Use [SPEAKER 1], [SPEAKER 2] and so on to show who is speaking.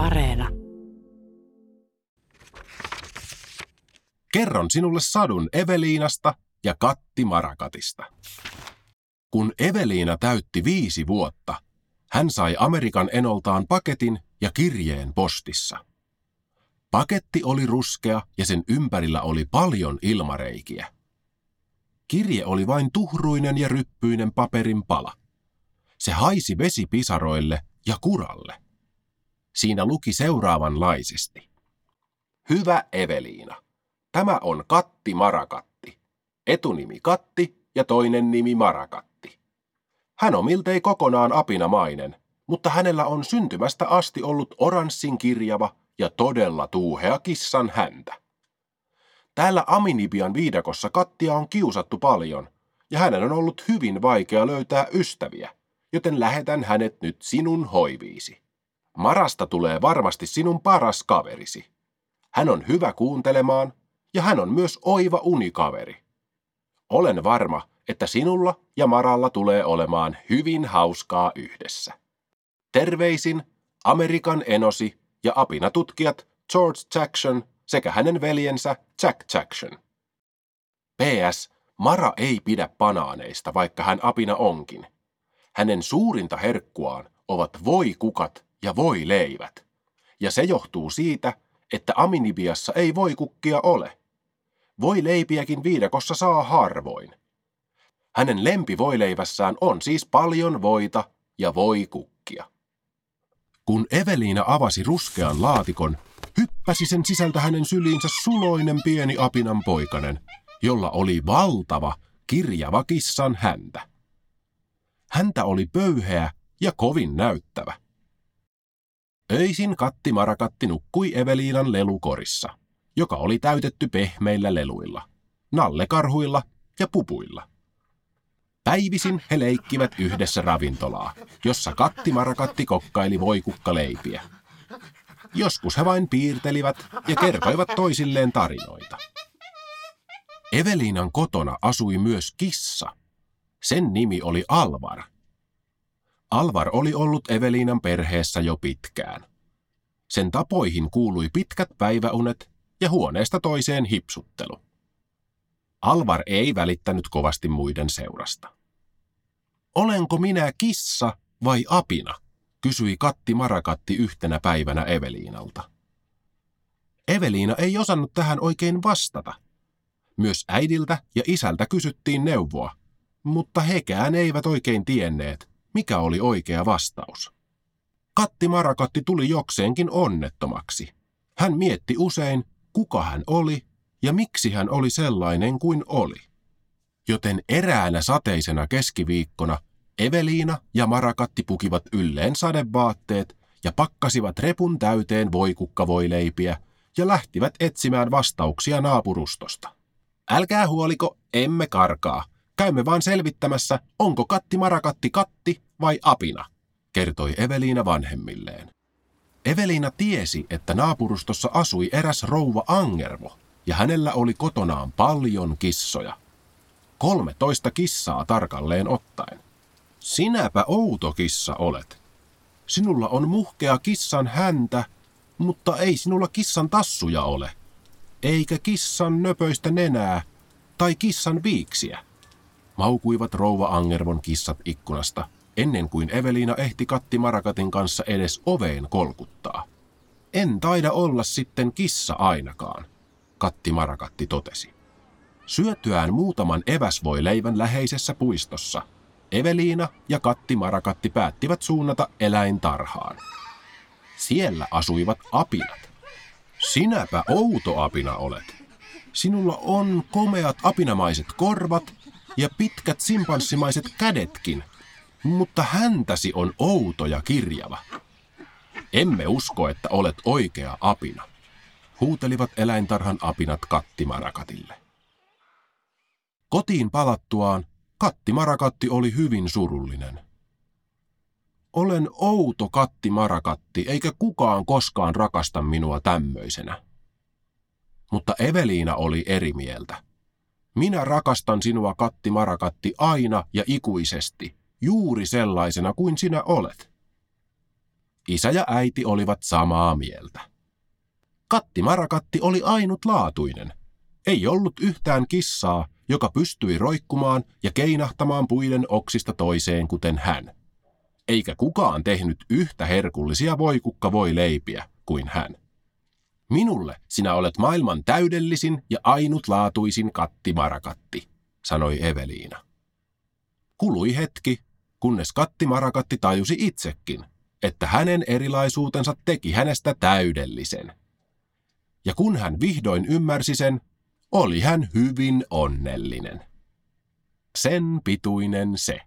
[SPEAKER 1] Areena.
[SPEAKER 2] Kerron sinulle sadun Eveliinasta ja Katti Marakatista. Kun Eveliina täytti viisi vuotta, hän sai Amerikan enoltaan paketin ja kirjeen postissa. Paketti oli ruskea ja sen ympärillä oli paljon ilmareikiä. Kirje oli vain tuhruinen ja ryppyinen paperin pala. Se haisi vesipisaroille ja kuralle. Siinä luki seuraavanlaisesti. Hyvä Eveliina. Tämä on Katti Marakatti. Etunimi Katti ja toinen nimi Marakatti. Hän on miltei kokonaan apinamainen, mutta hänellä on syntymästä asti ollut oranssin kirjava ja todella tuuhea kissan häntä. Täällä Aminibian viidakossa Kattia on kiusattu paljon, ja hänen on ollut hyvin vaikea löytää ystäviä, joten lähetän hänet nyt sinun hoiviisi. Marasta tulee varmasti sinun paras kaverisi. Hän on hyvä kuuntelemaan, ja hän on myös oiva unikaveri. Olen varma, että sinulla ja Maralla tulee olemaan hyvin hauskaa yhdessä. Terveisin Amerikan enosi ja apinatutkijat George Jackson sekä hänen veljensä Jack Jackson. PS. Mara ei pidä banaaneista, vaikka hän apina onkin. Hänen suurinta herkkuaan ovat voikukat ja voileivät. Ja se johtuu siitä, että Aminibiassa ei voikukkia ole. Voileipiäkin viidakossa saa harvoin. Hänen lempivoileivässään on siis paljon voita ja voikukkia. Kun Eveliina avasi ruskean laatikon, hyppäsi sen sisältä hänen syliinsä suloinen pieni apinan poikanen, jolla oli valtava, kirjava kissan häntä. Häntä oli pöyheä ja kovin näyttävä. Öisin Katti Marakatti nukkui Eveliinan lelukorissa, joka oli täytetty pehmeillä leluilla, nallekarhuilla ja pupuilla. Päivisin he leikkivät yhdessä ravintolaa, jossa Katti Marakatti kokkaili voikukkaleipiä. Joskus he vain piirtelivät ja kertoivat toisilleen tarinoita. Eveliinan kotona asui myös kissa. Sen nimi oli Alvar. Alvar oli ollut Eveliinan perheessä jo pitkään. Sen tapoihin kuului pitkät päiväunet ja huoneesta toiseen hipsuttelu. Alvar ei välittänyt kovasti muiden seurasta. Olenko minä kissa vai apina? kysyi Katti Marakatti yhtenä päivänä Eveliinalta. Eveliina ei osannut tähän oikein vastata. Myös äidiltä ja isältä kysyttiin neuvoa, mutta hekään eivät oikein tienneet, mikä oli oikea vastaus. Katti Marakatti tuli jokseenkin onnettomaksi. Hän mietti usein, kuka hän oli ja miksi hän oli sellainen kuin oli. Joten eräänä sateisena keskiviikkona Eveliina ja Marakatti pukivat ylleen sadevaatteet ja pakkasivat repun täyteen voikukkavoileipiä ja lähtivät etsimään vastauksia naapurustosta. Älkää huoliko, emme karkaa. Käymme vaan selvittämässä, onko Katti Marakatti katti vai apina, kertoi Eveliina vanhemmilleen. Eveliina tiesi, että naapurustossa asui eräs rouva Angervo, ja hänellä oli kotonaan paljon kissoja. 13 kissaa tarkalleen ottaen. Sinäpä outo kissa olet. Sinulla on muhkea kissan häntä, mutta ei sinulla kissan tassuja ole. Eikä kissan nöpöistä nenää tai kissan viiksiä. Maukuivat rouva Angervon kissat ikkunasta, ennen kuin Eveliina ehti Katti Marakatin kanssa edes oveen kolkuttaa. En taida olla sitten kissa ainakaan, Katti Marakatti totesi. Syötyään muutaman eväsvoileivän läheisessä puistossa, Eveliina ja Katti Marakatti päättivät suunnata eläintarhaan. Siellä asuivat apinat. Sinäpä outo apina olet. Sinulla on komeat apinamaiset korvat ja pitkät simpanssimaiset kädetkin, mutta häntäsi on outo ja kirjava. Emme usko, että olet oikea apina, huutelivat eläintarhan apinat Katti Marakatille. Kotiin palattuaan Katti Marakatti oli hyvin surullinen. Olen outo Katti Marakatti, eikä kukaan koskaan rakasta minua tämmöisenä. Mutta Eveliina oli eri mieltä. Minä rakastan sinua Katti Marakatti aina ja ikuisesti, juuri sellaisena kuin sinä olet. isä ja äiti olivat samaa mieltä. Katti Marakatti oli ainutlaatuinen. Ei ollut yhtään kissaa, joka pystyi roikkumaan ja keinahtamaan puiden oksista toiseen kuten hän. Eikä kukaan tehnyt yhtä herkullisia voikukka voi leipiä kuin hän. Minulle sinä olet maailman täydellisin ja ainutlaatuisin katti Marakatti, sanoi Eveliina. Kului hetki, kunnes katti Marakatti tajusi itsekin, että hänen erilaisuutensa teki hänestä täydellisen. Ja kun hän vihdoin ymmärsi sen, oli hän hyvin onnellinen. Sen pituinen se.